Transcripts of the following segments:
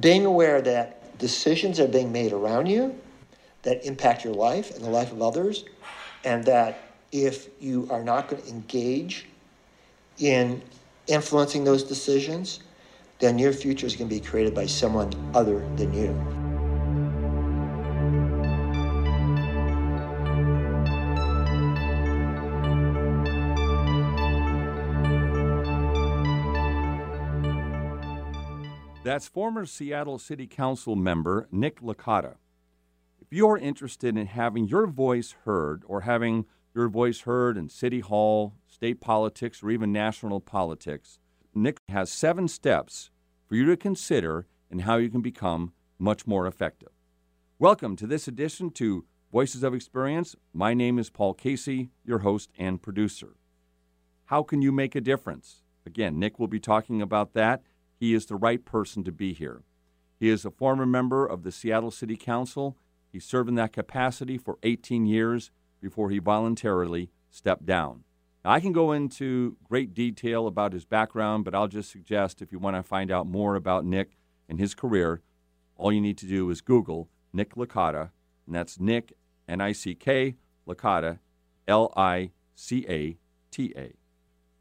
being aware that decisions are being made around you that impact your life and the life of others, and that if you are not going to engage in influencing those decisions, then your future is going to be created by someone other than you. That's former Seattle City Council member Nick Licata. If you're interested in having your voice heard or having your voice heard in City Hall, state politics, or even national politics, Nick has seven steps for you to consider and how you can become much more effective. Welcome to this edition to Voices of Experience. My name is Paul Casey, your host and producer. How can you make a difference? Again, Nick will be talking about that. He is the right person to be here. He is a former member of the Seattle City Council. He served in that capacity for 18 years before he voluntarily stepped down. Now, I can go into great detail about his background, but I'll just suggest if you want to find out more about Nick and his career, all you need to do is Google Nick Licata, and that's Nick, N I C K, Licata, L I C A T A.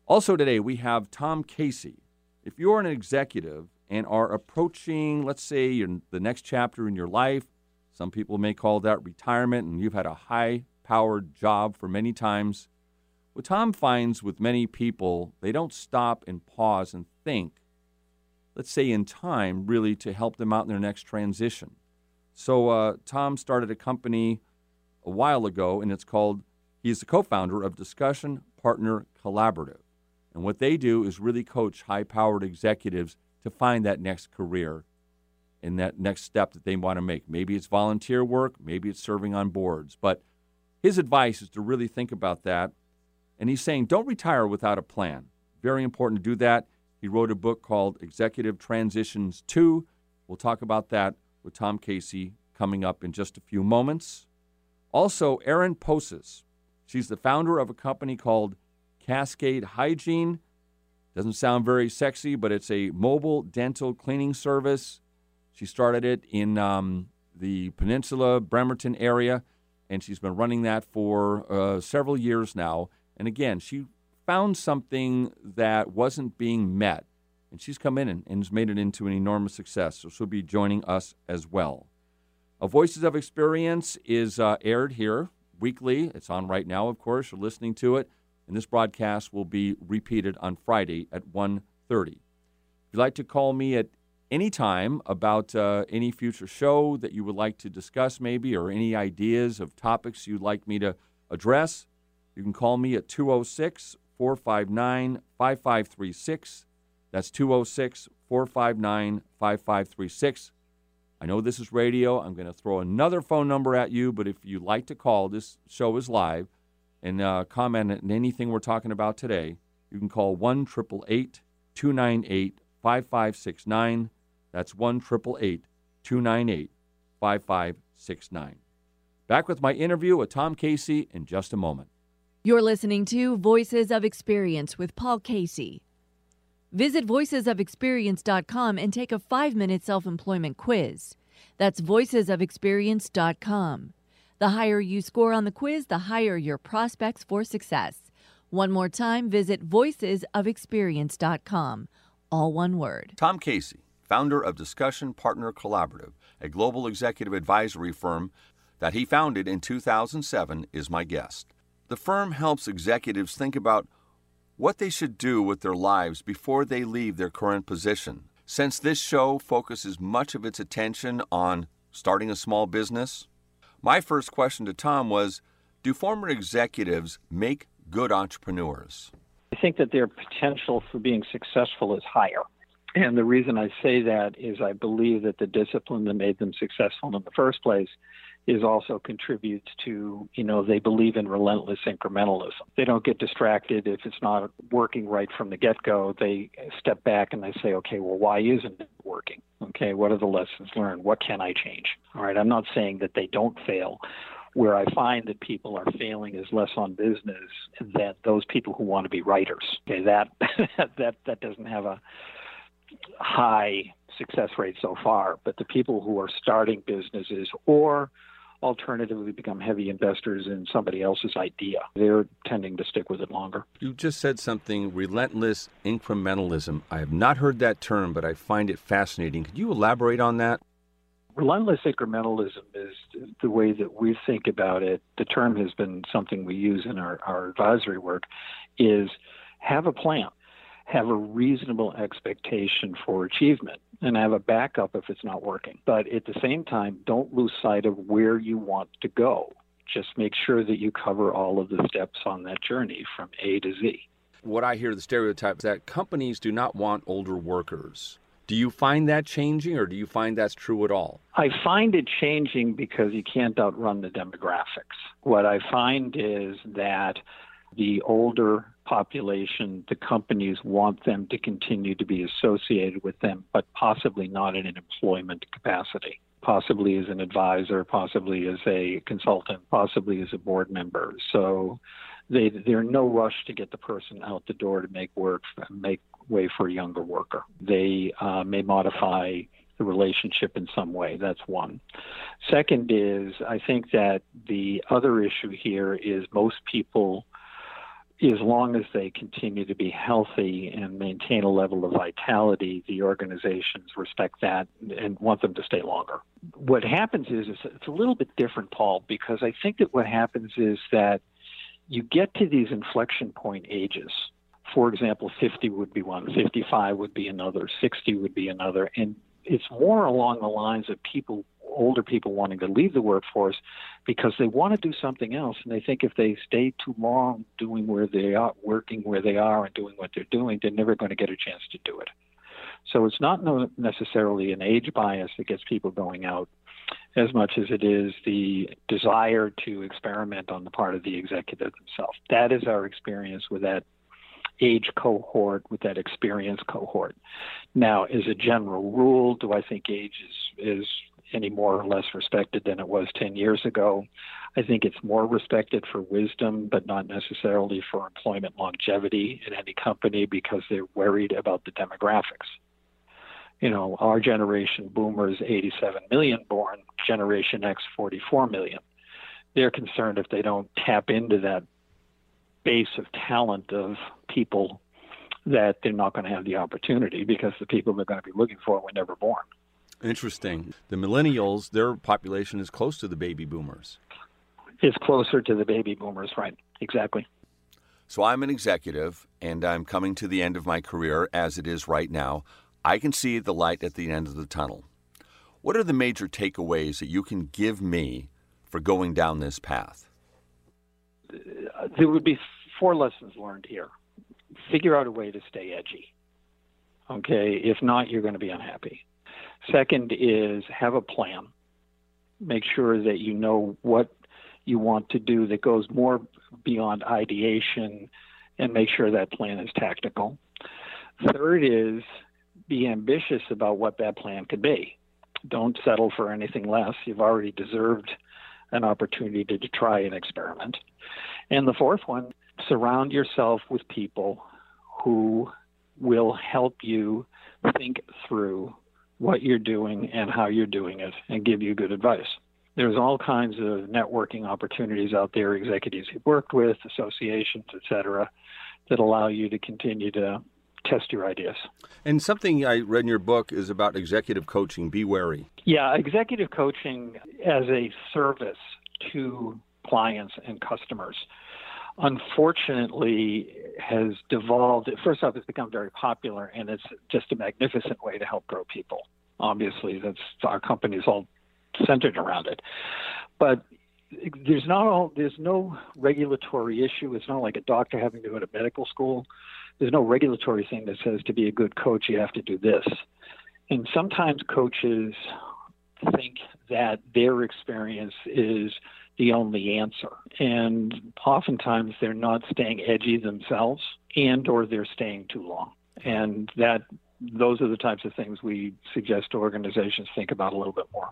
Also, today we have Tom Casey. If you're an executive and are approaching, let's say, your, the next chapter in your life, some people may call that retirement, and you've had a high powered job for many times what Tom finds with many people, they don't stop and pause and think, let's say in time, really to help them out in their next transition. So uh, Tom started a company a while ago, and it's called, he's the co founder of Discussion Partner Collaborative. And what they do is really coach high powered executives to find that next career and that next step that they want to make. Maybe it's volunteer work, maybe it's serving on boards. But his advice is to really think about that and he's saying, don't retire without a plan. Very important to do that. He wrote a book called Executive Transitions 2. We'll talk about that with Tom Casey coming up in just a few moments. Also, Erin Poses. She's the founder of a company called Cascade Hygiene. Doesn't sound very sexy, but it's a mobile dental cleaning service. She started it in um, the Peninsula, Bremerton area, and she's been running that for uh, several years now. And again, she found something that wasn't being met, and she's come in and, and has made it into an enormous success. So she'll be joining us as well. A Voices of Experience is uh, aired here weekly. It's on right now, of course. You're listening to it. And this broadcast will be repeated on Friday at 1.30. If you'd like to call me at any time about uh, any future show that you would like to discuss, maybe, or any ideas of topics you'd like me to address, you can call me at 206 459 5536. That's 206 459 5536. I know this is radio. I'm going to throw another phone number at you, but if you'd like to call, this show is live, and uh, comment on anything we're talking about today, you can call 1 298 5569. That's 1 298 5569. Back with my interview with Tom Casey in just a moment. You're listening to Voices of Experience with Paul Casey. Visit voicesofexperience.com and take a five minute self employment quiz. That's voicesofexperience.com. The higher you score on the quiz, the higher your prospects for success. One more time, visit voicesofexperience.com. All one word. Tom Casey, founder of Discussion Partner Collaborative, a global executive advisory firm that he founded in 2007, is my guest. The firm helps executives think about what they should do with their lives before they leave their current position. Since this show focuses much of its attention on starting a small business, my first question to Tom was Do former executives make good entrepreneurs? I think that their potential for being successful is higher. And the reason I say that is I believe that the discipline that made them successful in the first place is also contributes to you know they believe in relentless incrementalism. They don't get distracted. If it's not working right from the get-go they step back and they say okay well why isn't it working? Okay what are the lessons learned? What can i change? All right i'm not saying that they don't fail. Where i find that people are failing is less on business than those people who want to be writers. Okay that that that doesn't have a high success rate so far, but the people who are starting businesses or alternatively become heavy investors in somebody else's idea. They're tending to stick with it longer. You just said something relentless incrementalism. I have not heard that term, but I find it fascinating. Could you elaborate on that? Relentless incrementalism is the way that we think about it. The term has been something we use in our, our advisory work is have a plan have a reasonable expectation for achievement and have a backup if it's not working. But at the same time, don't lose sight of where you want to go. Just make sure that you cover all of the steps on that journey from A to Z. What I hear the stereotype is that companies do not want older workers. Do you find that changing or do you find that's true at all? I find it changing because you can't outrun the demographics. What I find is that the older population, the companies want them to continue to be associated with them, but possibly not in an employment capacity. Possibly as an advisor, possibly as a consultant, possibly as a board member. So they, they're no rush to get the person out the door to make work, make way for a younger worker. They uh, may modify the relationship in some way. That's one. Second is, I think that the other issue here is most people as long as they continue to be healthy and maintain a level of vitality, the organizations respect that and want them to stay longer. What happens is, it's a little bit different, Paul, because I think that what happens is that you get to these inflection point ages. For example, 50 would be one, 55 would be another, 60 would be another, and it's more along the lines of people older people wanting to leave the workforce because they want to do something else and they think if they stay too long doing where they are working where they are and doing what they're doing they're never going to get a chance to do it so it's not necessarily an age bias that gets people going out as much as it is the desire to experiment on the part of the executive themselves that is our experience with that age cohort with that experience cohort. Now, as a general rule, do I think age is, is any more or less respected than it was 10 years ago. I think it's more respected for wisdom, but not necessarily for employment longevity in any company because they're worried about the demographics. You know, our generation, boomers, 87 million born, Generation X, 44 million. They're concerned if they don't tap into that base of talent of people that they're not going to have the opportunity because the people they're going to be looking for were never born. Interesting. The millennials, their population is close to the baby boomers. Is closer to the baby boomers, right? Exactly. So I'm an executive and I'm coming to the end of my career as it is right now. I can see the light at the end of the tunnel. What are the major takeaways that you can give me for going down this path? Uh, there would be four lessons learned here. Figure out a way to stay edgy. Okay, if not, you're going to be unhappy. Second is have a plan. Make sure that you know what you want to do that goes more beyond ideation and make sure that plan is tactical. Third is be ambitious about what that plan could be. Don't settle for anything less. You've already deserved an opportunity to, to try an experiment. And the fourth one, surround yourself with people who will help you think through what you're doing and how you're doing it and give you good advice. There's all kinds of networking opportunities out there, executives you've worked with, associations, et cetera, that allow you to continue to test your ideas. And something I read in your book is about executive coaching. Be wary. Yeah, executive coaching as a service to clients and customers unfortunately has devolved. First off, it's become very popular, and it's just a magnificent way to help grow people. Obviously, that's our company is all centered around it. But there's not all there's no regulatory issue. It's not like a doctor having to go to medical school. There's no regulatory thing that says to be a good coach you have to do this. And sometimes coaches think that their experience is the only answer. And oftentimes they're not staying edgy themselves and or they're staying too long. And that those are the types of things we suggest organizations think about a little bit more.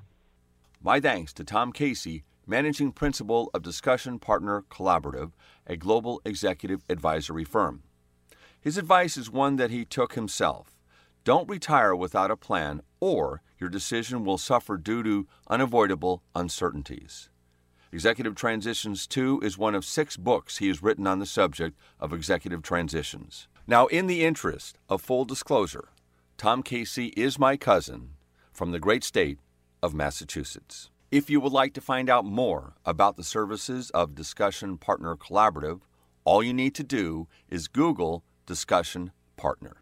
My thanks to Tom Casey, Managing Principal of Discussion Partner Collaborative, a global executive advisory firm. His advice is one that he took himself. Don't retire without a plan, or your decision will suffer due to unavoidable uncertainties. Executive Transitions 2 is one of six books he has written on the subject of executive transitions. Now, in the interest of full disclosure, Tom Casey is my cousin from the great state of Massachusetts. If you would like to find out more about the services of Discussion Partner Collaborative, all you need to do is Google Discussion Partner.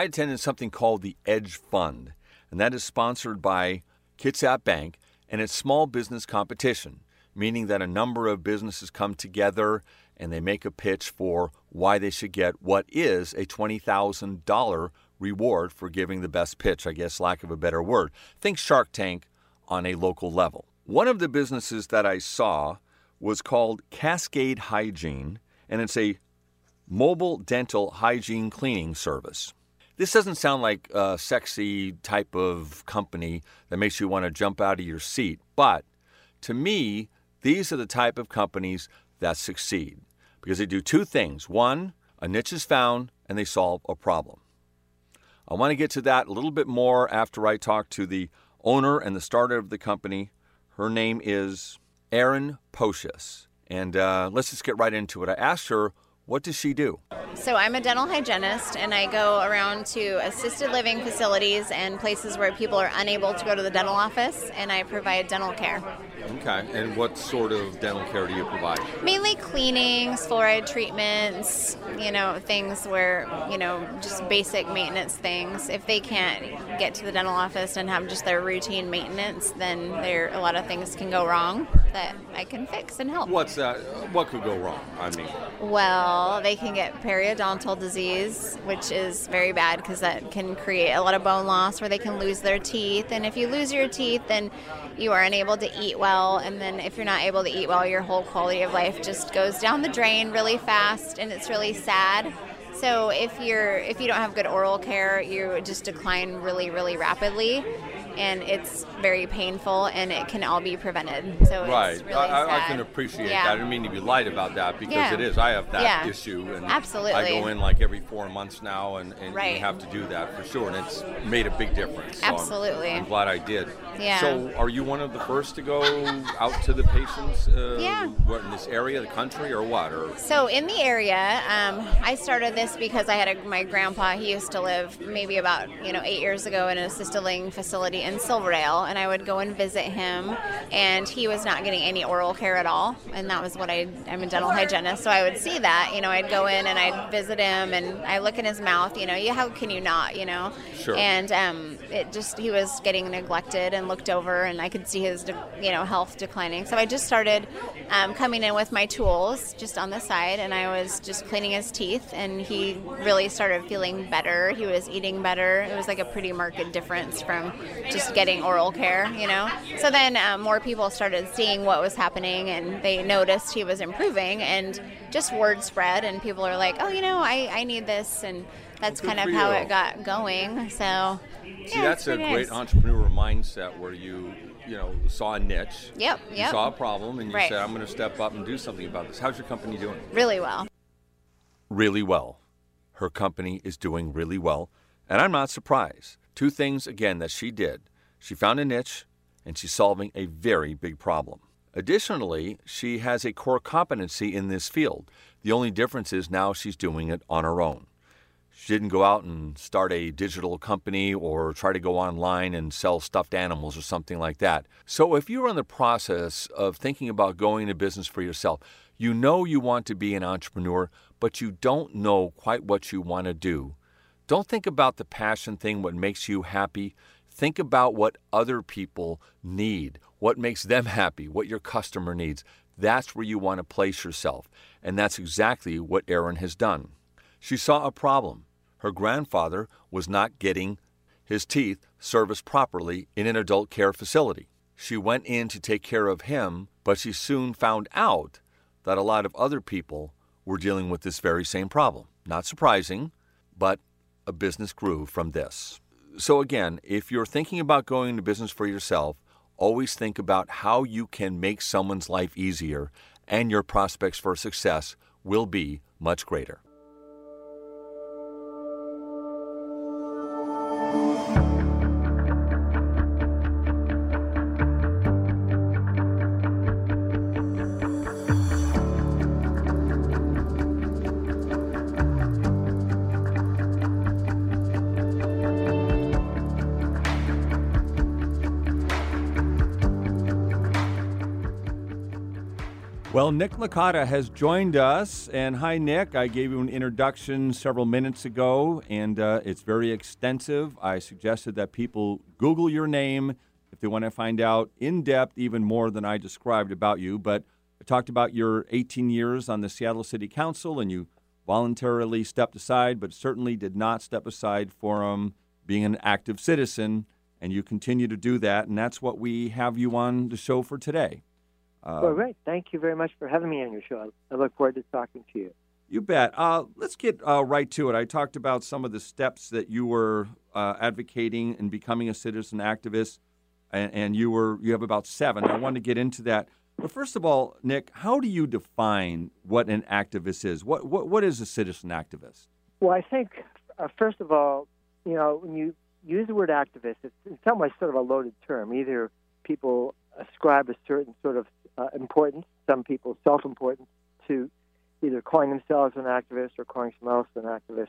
I attended something called the Edge Fund, and that is sponsored by Kitsap Bank and it's small business competition, meaning that a number of businesses come together and they make a pitch for why they should get what is a $20,000 reward for giving the best pitch, I guess, lack of a better word. Think Shark Tank on a local level. One of the businesses that I saw was called Cascade Hygiene, and it's a mobile dental hygiene cleaning service. This doesn't sound like a sexy type of company that makes you want to jump out of your seat, but to me, these are the type of companies that succeed because they do two things. One, a niche is found and they solve a problem. I want to get to that a little bit more after I talk to the owner and the starter of the company. Her name is Erin Potius. And uh, let's just get right into it. I asked her, what does she do? So I'm a dental hygienist and I go around to assisted living facilities and places where people are unable to go to the dental office and I provide dental care. Okay, and what sort of dental care do you provide? Mainly cleanings, fluoride treatments, you know, things where, you know, just basic maintenance things. If they can't get to the dental office and have just their routine maintenance, then there a lot of things can go wrong that I can fix and help. What's that? What could go wrong? I mean, well, they can get periodontal disease, which is very bad because that can create a lot of bone loss where they can lose their teeth. And if you lose your teeth, then you are unable to eat well. And then if you're not able to eat well, your whole quality of life just goes down the drain really fast, and it's really sad. So if you're if you don't have good oral care, you just decline really really rapidly and it's very painful and it can all be prevented. So right, really I, I, can appreciate yeah. that. I didn't mean to be light about that because yeah. it is. I have that yeah. issue, and absolutely, I go in like every four months now, and, and right. you have to do that for sure, and it's made a big difference. So absolutely, I'm, I'm, glad I did. Yeah. So, are you one of the first to go out to the patients? Uh, yeah. What in this area, the country, or what? Or so in the area, um, I started this because I had a, my grandpa. He used to live maybe about you know eight years ago in an assisted living facility in Silverdale and I would go and visit him, and he was not getting any oral care at all. And that was what I, I'm a dental hygienist, so I would see that. You know, I'd go in and I'd visit him, and I look in his mouth. You know, you how can you not? You know, sure. And um, it just he was getting neglected and looked over, and I could see his, you know, health declining. So I just started um, coming in with my tools just on the side, and I was just cleaning his teeth, and he really started feeling better. He was eating better. It was like a pretty marked difference from just getting oral care, you know. So then um, more people started seeing what was happening, and they noticed he was improving, and just word spread, and people are like, oh, you know, I, I need this, and that's well, kind of how it got going. So. See, yeah, that's a nice. great entrepreneur mindset where you, you know, saw a niche. Yep, You yep. saw a problem and you Right. said, I'm going to step up and do something about this. How's your company doing? Really well. really well. Her company is doing really well, and I'm not surprised. Two things, again, that she did she found a niche, and she's solving a very big problem. Additionally, she has a core competency in this field. The only difference is now she's doing it on her own. She didn't go out and start a digital company or try to go online and sell stuffed animals or something like that. So, if you're in the process of thinking about going into business for yourself, you know you want to be an entrepreneur, but you don't know quite what you want to do. Don't think about the passion thing, what makes you happy. Think about what other people need, what makes them happy, what your customer needs. That's where you want to place yourself. And that's exactly what Erin has done. She saw a problem. Her grandfather was not getting his teeth serviced properly in an adult care facility. She went in to take care of him, but she soon found out that a lot of other people were dealing with this very same problem. Not surprising, but a business grew from this. So, again, if you're thinking about going into business for yourself, always think about how you can make someone's life easier, and your prospects for success will be much greater. Well, Nick Licata has joined us. And hi, Nick. I gave you an introduction several minutes ago, and uh, it's very extensive. I suggested that people Google your name if they want to find out in depth even more than I described about you. But I talked about your 18 years on the Seattle City Council, and you voluntarily stepped aside, but certainly did not step aside from being an active citizen. And you continue to do that, and that's what we have you on the show for today. Well, great. Thank you very much for having me on your show. I look forward to talking to you. You bet. Uh, let's get uh, right to it. I talked about some of the steps that you were uh, advocating in becoming a citizen activist, and, and, you were you have about seven. I want to get into that. But first of all, Nick, how do you define what an activist is? What what, what is a citizen activist? Well, I think uh, first of all, you know, when you use the word activist, it's in some ways sort of a loaded term. Either people ascribe a certain sort of uh, importance, some people self importance, to either calling themselves an activist or calling someone else an activist.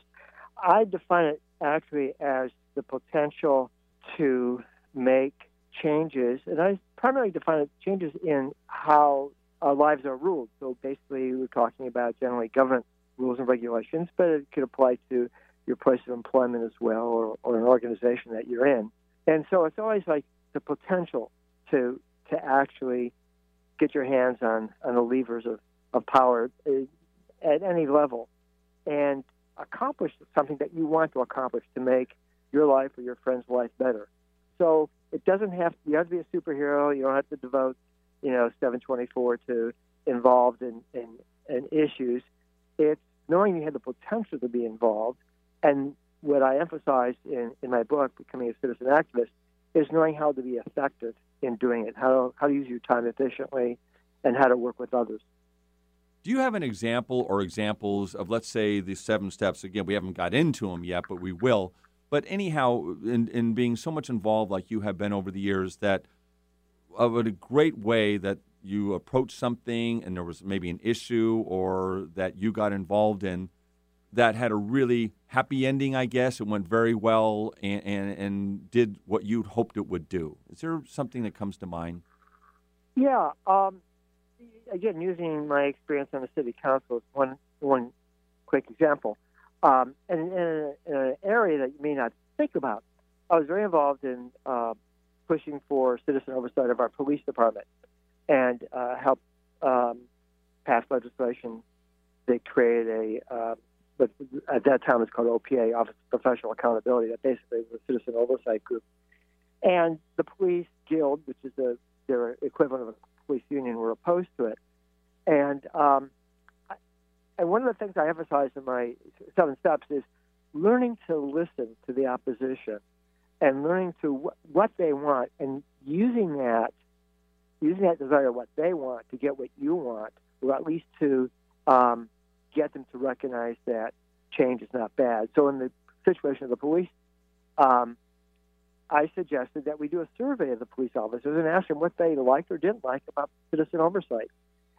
I define it actually as the potential to make changes, and I primarily define it changes in how our lives are ruled. So basically, we're talking about generally government rules and regulations, but it could apply to your place of employment as well, or, or an organization that you're in. And so it's always like the potential to to actually get your hands on, on the levers of, of power uh, at any level and accomplish something that you want to accomplish to make your life or your friend's life better. So it doesn't have to, you have to be a superhero. You don't have to devote, you know, 724 to involved in, in, in issues. It's knowing you have the potential to be involved. And what I emphasize in, in my book, Becoming a Citizen Activist, is knowing how to be effective in doing it, how, how to use your time efficiently, and how to work with others. Do you have an example or examples of, let's say, the seven steps? Again, we haven't got into them yet, but we will. But anyhow, in, in being so much involved like you have been over the years, that of a great way that you approached something and there was maybe an issue or that you got involved in that had a really happy ending, I guess. It went very well and, and, and did what you'd hoped it would do. Is there something that comes to mind? Yeah. Um, again, using my experience on the city council is one, one quick example. Um, and in, in, an area that you may not think about, I was very involved in uh, pushing for citizen oversight of our police department and uh, helped um, pass legislation that created a uh, but at that time it's called OPA, Office of Professional Accountability. That basically was a citizen oversight group. And the police guild, which is the, their equivalent of a police union, were opposed to it. And um, and one of the things I emphasize in my seven steps is learning to listen to the opposition and learning to wh- what they want and using that using that desire what they want to get what you want, or at least to um, get them to recognize that change is not bad. So in the situation of the police, um, I suggested that we do a survey of the police officers and ask them what they liked or didn't like about citizen oversight.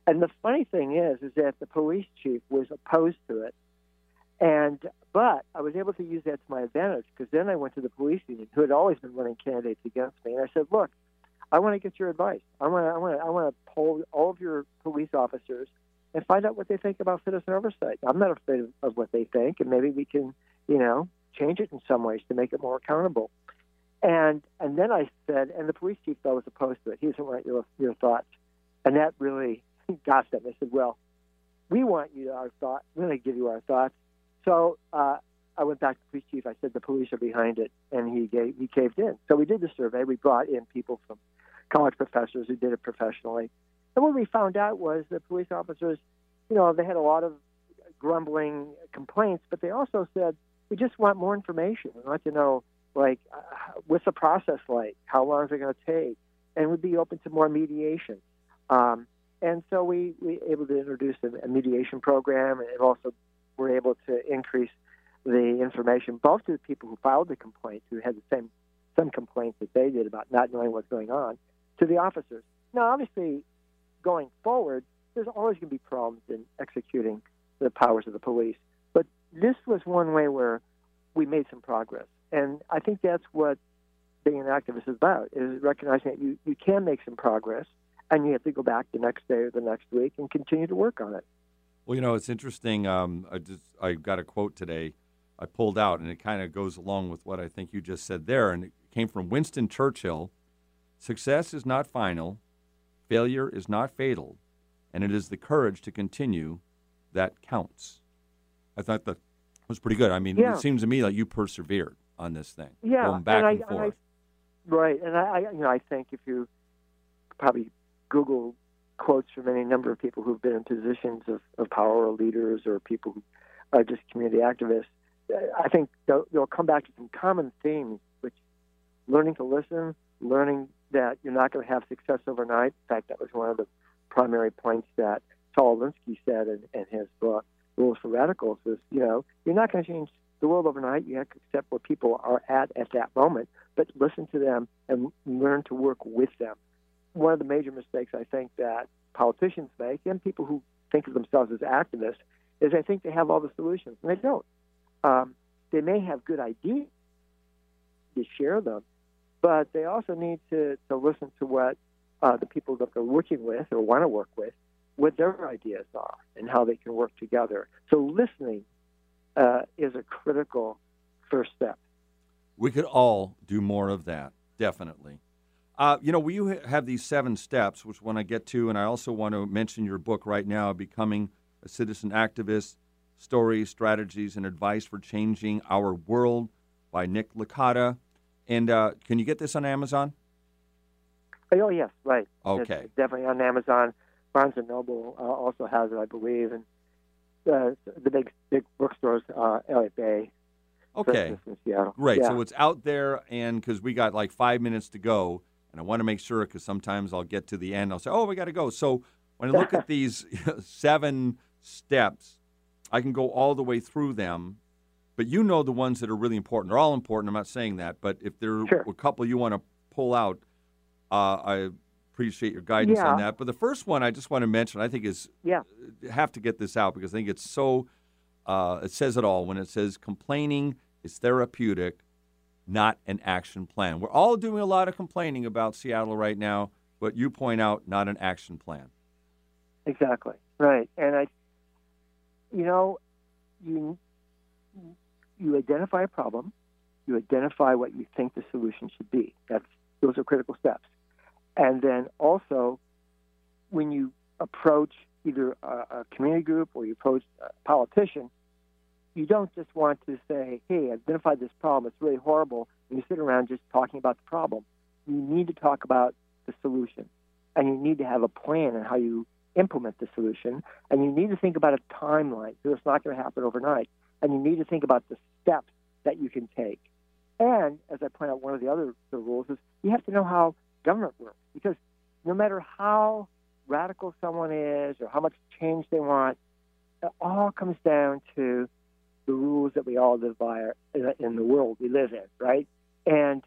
And the funny thing is, is that the police chief was opposed to it. And but I was able to use that to my advantage because then I went to the police union, who had always been running candidates against me, and I said, "Look, I want to get your advice. I want to, I want to, I want to poll all of your police officers and find out what they think about citizen oversight. I'm not afraid of, what they think, and maybe we can, you know, change it in some ways to make it more accountable. And and then I said, and the police chief though was opposed to it. He doesn't want your your thoughts, and that really got them. I said, well, we want you our thought. We're going to give you our thoughts. So uh, I went back to the police chief. I said the police are behind it, and he gave he caved in. So we did the survey. We brought in people from college professors who did it professionally and what we found out was the police officers, you know, they had a lot of grumbling complaints, but they also said, we just want more information. We want to know, like, uh, what's the process like? How long is it going to take? And we'd be open to more mediation. Um, and so we we able to introduce a, a mediation program, and also we're able to increase the information both to the people who filed the complaint, who had the same some complaints that they did about not knowing what's going on, to the officers. Now, obviously, going forward, there's always going to be problems in executing the powers of the police. But this was one way where we made some progress. And I think that's what being an activist is about, is recognizing that you, you can make some progress and you have to go back the next day or the next week and continue to work on it. Well, you know, it's interesting. Um, I just I got a quote today I pulled out, and it kind of goes along with what I think you just said there. And it came from Winston Churchill Success is not final, failure is not fatal, and it is the courage to continue that counts. I thought that was pretty good. I mean, Yeah. it seems to me like you persevered on this thing, Yeah, going back and, and, I, and I- forth. right. And I, you know, I think if you probably Google quotes from any number of people who've been in positions of, of power or leaders or people who are just community activists, I think they'll, they'll come back to some common themes, which learning to listen, learning that you're not going to have success overnight. In fact, that was one of the primary points that Saul Alinsky said in, in his book, Rules for Radicals, is, you know, you're not going to change the world overnight. You have to accept where people are at at that moment, but listen to them and learn to work with them. One of the major mistakes I think that politicians make and people who think of themselves as activists is they think they have all the solutions, and they don't. Um, they may have good ideas to share them, but they also need to, to listen to what uh, the people that they're working with or want to work with, what their ideas are and how they can work together. So listening uh, is a critical first step. We could all do more of that, definitely. Uh, you know, we have these seven steps, which when I get to, and I also want to mention your book right now, Becoming a Citizen Activist Stories, Strategies, and Advice for Changing Our World by Nick Licata. And uh, can you get this on Amazon? Oh yes, right. Okay. It's definitely on Amazon. Barnes and Noble uh, also has it, I believe, and uh, the big big bookstores, uh, Elliott Bay, Okay. Seattle. Great. Yeah. So it's out there, and because we got like five minutes to go, and I want to make sure because sometimes I'll get to the end, I'll say, "Oh, we got to go." So when I look at these seven steps, I can go all the way through them. But you know the ones that are really important. They're all important. I'm not saying that, but if there are Sure. a couple you want to pull out, uh, I appreciate your guidance on that. But the first one I just want to mention, I think is yeah, have to get this out because I think it's so. Uh, it says it all when it says complaining is therapeutic, not an action plan. We're all doing a lot of complaining about Seattle right now, but you point out not an action plan. exactly. Right, and I, you know, you you identify a problem, you identify what you think the solution should be. That's those are critical steps, and then also when you approach either a, a community group or you approach a politician, you don't just want to say, "Hey, I identified this problem. It's really horrible," and you sit around just talking about the problem. You need to talk about the solution, and you need to have a plan on how you implement the solution, and you need to think about a timeline. So it's not going to happen overnight, and you need to think about the steps that you can take. And as I point out, one of the other the rules is you have to know how government works because no matter how radical someone is or how much change they want, it all comes down to the rules that we all live by in- the world we live in, right? And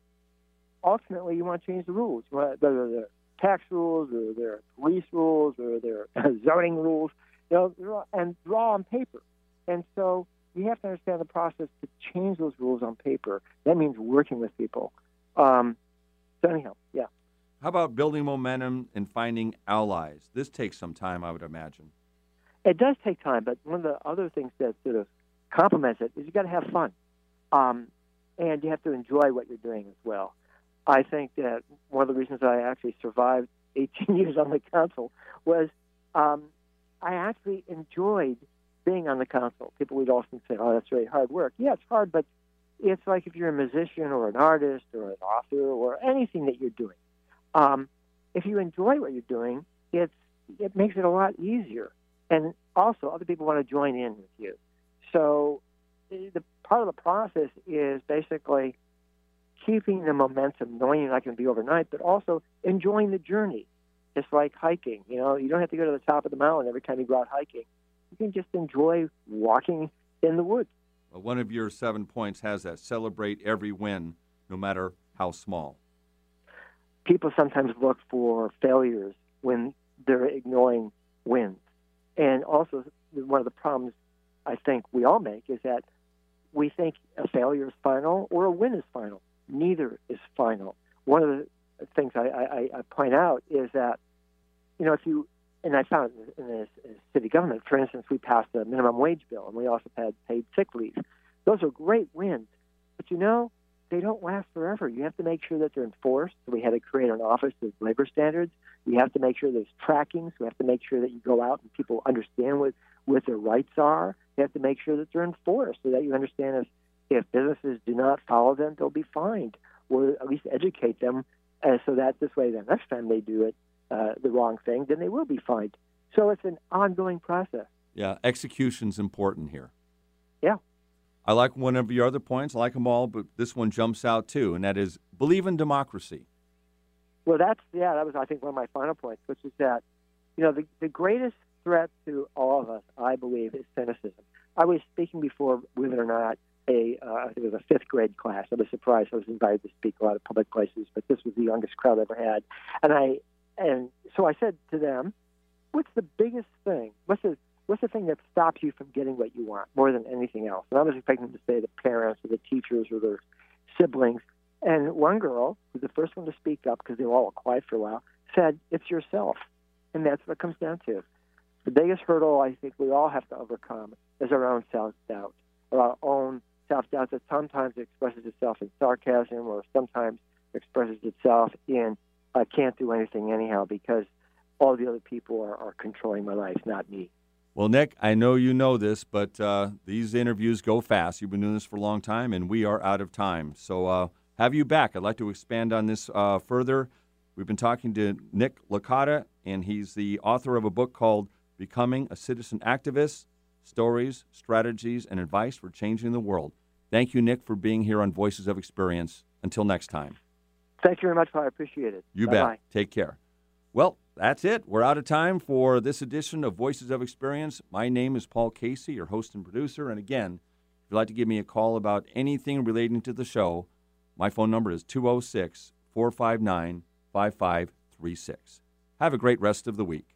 ultimately, you want to change the rules, whether they're tax rules or they're police rules or they're zoning rules, you know, and all on paper. And so you have to understand the process to change those rules on paper. That means working with people. Um, so anyhow, yeah. How about building momentum and finding allies? This takes some time, I would imagine. It does take time, but one of the other things that sort of complements it is you got to have fun, um, and you have to enjoy what you're doing as well. I think that one of the reasons I actually survived 18 years on the council was um, I actually enjoyed being on the council. People would often say, "Oh, that's really hard work." Yeah, it's hard, but it's like if you're a musician or an artist or an author or anything that you're doing. Um, if you enjoy what you're doing, it's it makes it a lot easier and also other people want to join in with you. So eh, the part of the process is basically keeping the momentum, knowing you're not going to be overnight, but also enjoying the journey. It's like hiking, you know, you don't have to go to the top of the mountain every time you go out hiking. You can just enjoy walking in the woods. Well, one of your seven points has that celebrate every win, no matter how small. People sometimes look for failures when they're ignoring wins. And also, one of the problems I think we all make is that we think a failure is final or a win is final. Neither is final. One of the things I, I, I point out is that, you know, if you, and I found in the city government, for instance, we passed a minimum wage bill and we also had paid sick leave. Those are great wins. But you know, they don't last forever. You have to make sure that they're enforced. We had to create an office of labor standards. You have to make sure there's tracking. So we have to make sure that you go out and people understand what, what their rights are. You have to make sure that they're enforced so that you understand if, if businesses do not follow them, they'll be fined or at least educate them uh, so that this way the next time they do it, uh, the wrong thing, then they will be fined. So it's an ongoing process. Yeah, execution's important here. Yeah. I like one of your other points. I like them all, but this one jumps out too, and that is believe in democracy. Well, that's yeah. That was I think one of my final points, which is that you know the the greatest threat to all of us, I believe, is cynicism. I was speaking before, believe it or not, a uh, I think it was a fifth grade class. I was surprised. I was invited to speak a lot of public places, but this was the youngest crowd I ever had, and I and so I said to them, "What's the biggest thing? What's the what's the thing that stops you from getting what you want more than anything else? And I was expecting them to say the parents or the teachers or their siblings. And one girl, who's the first one to speak up because they were all quiet for a while, said, It's yourself. And that's what it comes down to. The biggest hurdle I think we all have to overcome is our own self doubt, or our own self doubt that sometimes expresses itself in sarcasm or sometimes expresses itself in I can't do anything anyhow because all the other people are, are controlling my life, not me. Well, Nick, I know you know this, but uh, these interviews go fast. You've been doing this for a long time, and we are out of time. So, uh, have you back. I'd like to expand on this uh, further. We've been talking to Nick Licata, and he's the author of a book called Becoming a Citizen Activist Stories, Strategies, and Advice for Changing the World. Thank you, Nick, for being here on Voices of Experience. Until next time. Thank you very much, I appreciate it. You Bye-bye. bet. Take care. Well, that's it. We're out of time for this edition of Voices of Experience. My name is Paul Casey, your host and producer. And again, if you'd like to give me a call about anything relating to the show, my phone number is 206 459 5536. Have a great rest of the week.